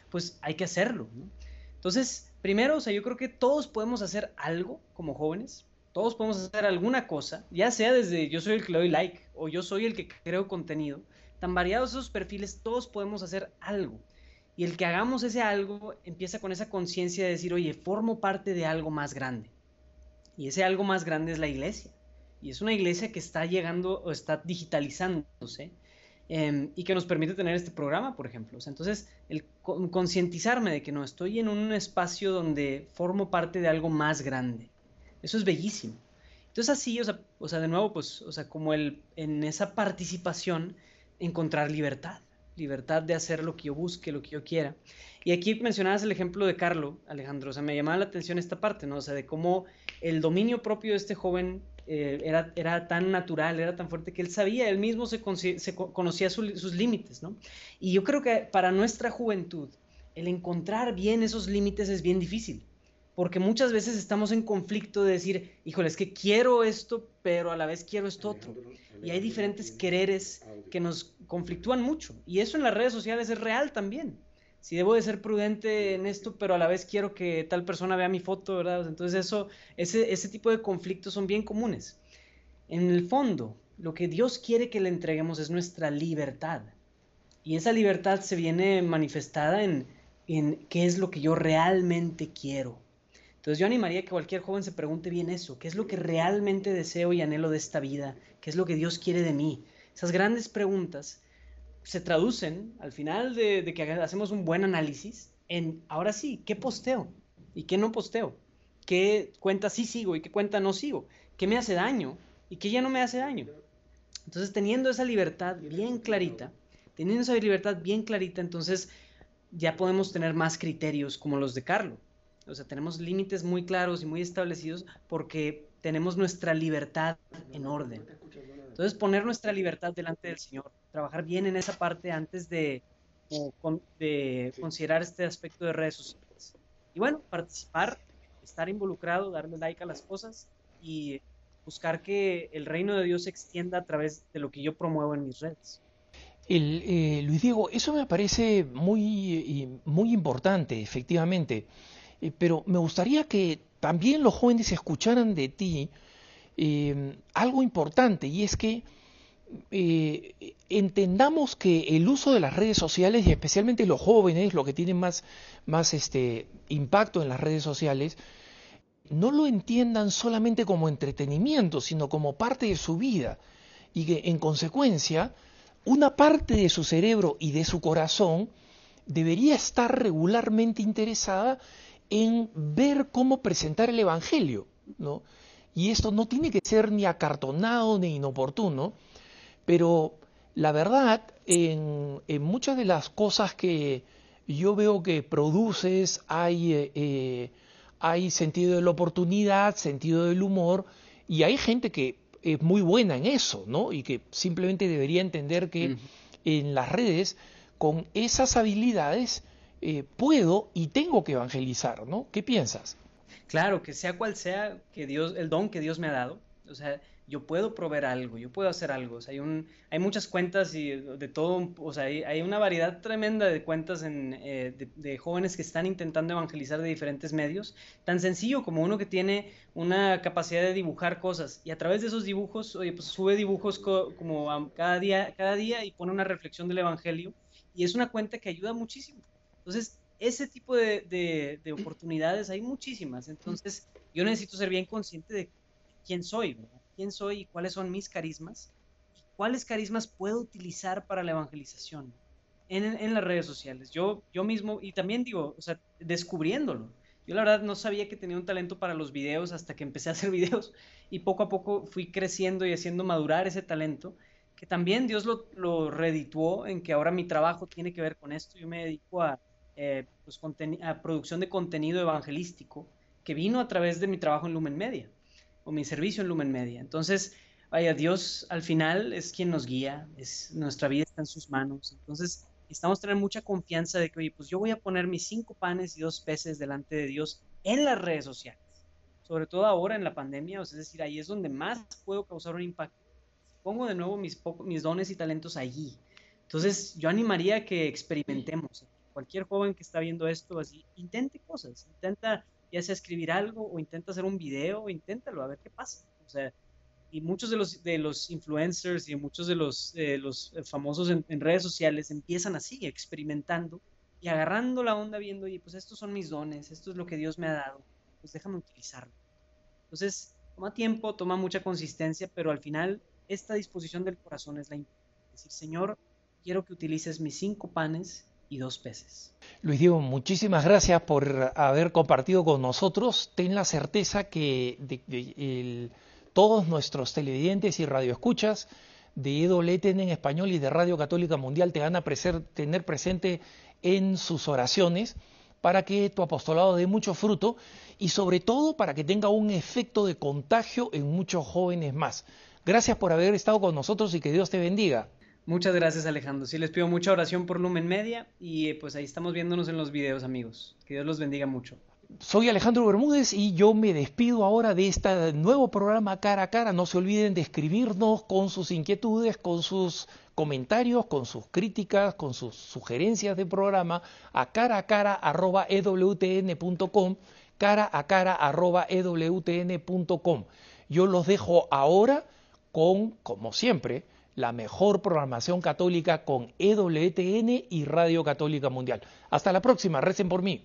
pues hay que hacerlo. Entonces, primero, o sea, yo creo que todos podemos hacer algo como jóvenes. Todos podemos hacer alguna cosa, ya sea desde yo soy el que le doy like o yo soy el que creo contenido. Tan variados esos perfiles, todos podemos hacer algo. Y el que hagamos ese algo empieza con esa conciencia de decir, oye, formo parte de algo más grande. Y ese algo más grande es la iglesia. Y es una iglesia que está llegando o está digitalizándose em, y que nos permite tener este programa, por ejemplo. entonces, el concientizarme de que no estoy en un espacio donde formo parte de algo más grande. Eso es bellísimo. Entonces así, o sea, o sea de nuevo, pues, o sea, como el, en esa participación, encontrar libertad libertad de hacer lo que yo busque, lo que yo quiera. Y aquí mencionabas el ejemplo de Carlo, Alejandro, o sea, me llamaba la atención esta parte, ¿no? O sea, de cómo el dominio propio de este joven eh, era, era tan natural, era tan fuerte que él sabía, él mismo se, conocía sus límites, ¿no? Y yo creo que para nuestra juventud, el encontrar bien esos límites es bien difícil porque muchas veces estamos en conflicto de decir, híjole, es que quiero esto, pero a la vez quiero esto otro. Y hay diferentes quereres que nos conflictúan mucho. Y eso en las redes sociales es real también. Si debo de ser prudente en esto, pero a la vez quiero que tal persona vea mi foto, ¿verdad? Entonces eso, ese, ese tipo de conflictos son bien comunes. En el fondo, lo que Dios quiere que le entreguemos es nuestra libertad. Y esa libertad se viene manifestada en, en qué es lo que yo realmente quiero entonces yo animaría que cualquier joven se pregunte bien eso, ¿qué es lo que realmente deseo y anhelo de esta vida? ¿Qué es lo que Dios quiere de mí? Esas grandes preguntas se traducen al final de, que hacemos un buen análisis en, ahora sí, ¿qué posteo? ¿Y qué no posteo? ¿Qué cuenta sí sigo y qué cuenta no sigo? ¿Qué me hace daño y qué ya no me hace daño? Entonces teniendo esa libertad bien clarita, teniendo esa libertad bien clarita, entonces ya podemos tener más criterios como los de Carlos o sea, tenemos límites muy claros y muy establecidos porque tenemos nuestra libertad en orden. Entonces, poner nuestra libertad delante del Señor, trabajar bien en esa parte antes de, de considerar este aspecto de redes sociales. Y bueno, participar, estar involucrado, darle like a las cosas y buscar que el reino de Dios se extienda a través de lo que yo promuevo en mis redes. El, eh, Luis Diego, eso me parece muy, muy importante, efectivamente. Eh, pero me gustaría que también los jóvenes escucharan de ti em, algo importante y es que eh, entendamos que el uso de las redes sociales y especialmente los jóvenes, los que tienen más, más este, impacto en las redes sociales, no lo entiendan solamente como entretenimiento, sino como parte de su vida y que en consecuencia una parte de su cerebro y de su corazón debería estar regularmente interesada en ver cómo presentar el Evangelio, ¿no? Y esto no tiene que ser ni acartonado ni inoportuno, pero la verdad, en, muchas de las cosas que yo veo que produces hay, eh, eh, hay sentido de la oportunidad, sentido del humor, y hay gente que es muy buena en eso, ¿no? Y que simplemente debería entender que en las redes, con esas habilidades, eh, puedo y tengo que evangelizar, ¿no? ¿Qué piensas? Claro, que sea cual sea que Dios, el don que Dios me ha dado, o sea, yo puedo proveer algo, yo puedo hacer algo. Hay, un, hay muchas cuentas y de todo, o sea, hay, una variedad tremenda de cuentas en, eh, de, jóvenes que están intentando evangelizar de diferentes medios. Tan sencillo como uno que tiene una capacidad de dibujar cosas y a través de esos dibujos, oye, pues sube dibujos como cada día, cada día y pone una reflexión del Evangelio. Y es una cuenta que ayuda muchísimo. Entonces, ese tipo de, oportunidades hay muchísimas. Entonces, yo necesito ser bien consciente de quién soy, ¿verdad? quién soy y cuáles son mis carismas cuáles carismas puedo utilizar para la evangelización en, las redes sociales. Yo, yo mismo, y también digo, o sea, descubriéndolo. Yo la verdad no sabía que tenía un talento para los videos hasta que empecé a hacer videos y poco a poco fui creciendo y haciendo madurar ese talento, que también Dios lo, lo redituó en que ahora mi trabajo tiene que ver con esto. Yo me dedico a, eh, pues, a producción de contenido evangelístico que vino a través de mi trabajo en Lumen Media o mi servicio en Lumen Media. Entonces, vaya, Dios al final es quien nos guía, es, nuestra vida está en sus manos. Entonces, necesitamos tener mucha confianza de que, oye, pues yo voy a poner mis cinco panes y dos peces delante de Dios en las redes sociales. Sobre todo ahora en la pandemia, es decir, ahí es donde más puedo causar un impacto. Pongo de nuevo mis, mis dones y talentos allí. Entonces, yo animaría a que experimentemos. Cualquier joven que está viendo esto, así, intente cosas, intenta ya sea escribir algo o intenta hacer un video, inténtalo, a ver qué pasa. O sea, y muchos de los, de los influencers y muchos de los, los famosos en, redes sociales empiezan así, experimentando y agarrando la onda, viendo, oye, pues estos son mis dones, esto es lo que Dios me ha dado, pues déjame utilizarlo. Entonces, toma tiempo, toma mucha consistencia, pero al final esta disposición del corazón es la importante. Decir, Señor, quiero que utilices mis cinco panes y dos peces. Luis Diego, muchísimas gracias por haber compartido con nosotros. Ten la certeza que todos nuestros televidentes y radioescuchas de EWTN en español y de Radio Católica Mundial te van a tener presente en sus oraciones para que tu apostolado dé mucho fruto y sobre todo para que tenga un efecto de contagio en muchos jóvenes más. Gracias por haber estado con nosotros y que Dios te bendiga. Muchas gracias Alejandro. Sí, les pido mucha oración por Lumen Media y pues ahí estamos viéndonos en los videos amigos. Que Dios los bendiga mucho. Soy Alejandro Bermúdez y yo me despido ahora de este nuevo programa cara a cara. No se olviden de escribirnos con sus inquietudes, con sus comentarios, con sus críticas, con sus sugerencias de programa a cara a cara arroba ewtn.com, cara a cara arroba ewtn.com. Yo los dejo ahora con, como siempre, la mejor programación católica con EWTN y Radio Católica Mundial. Hasta la próxima, recen por mí.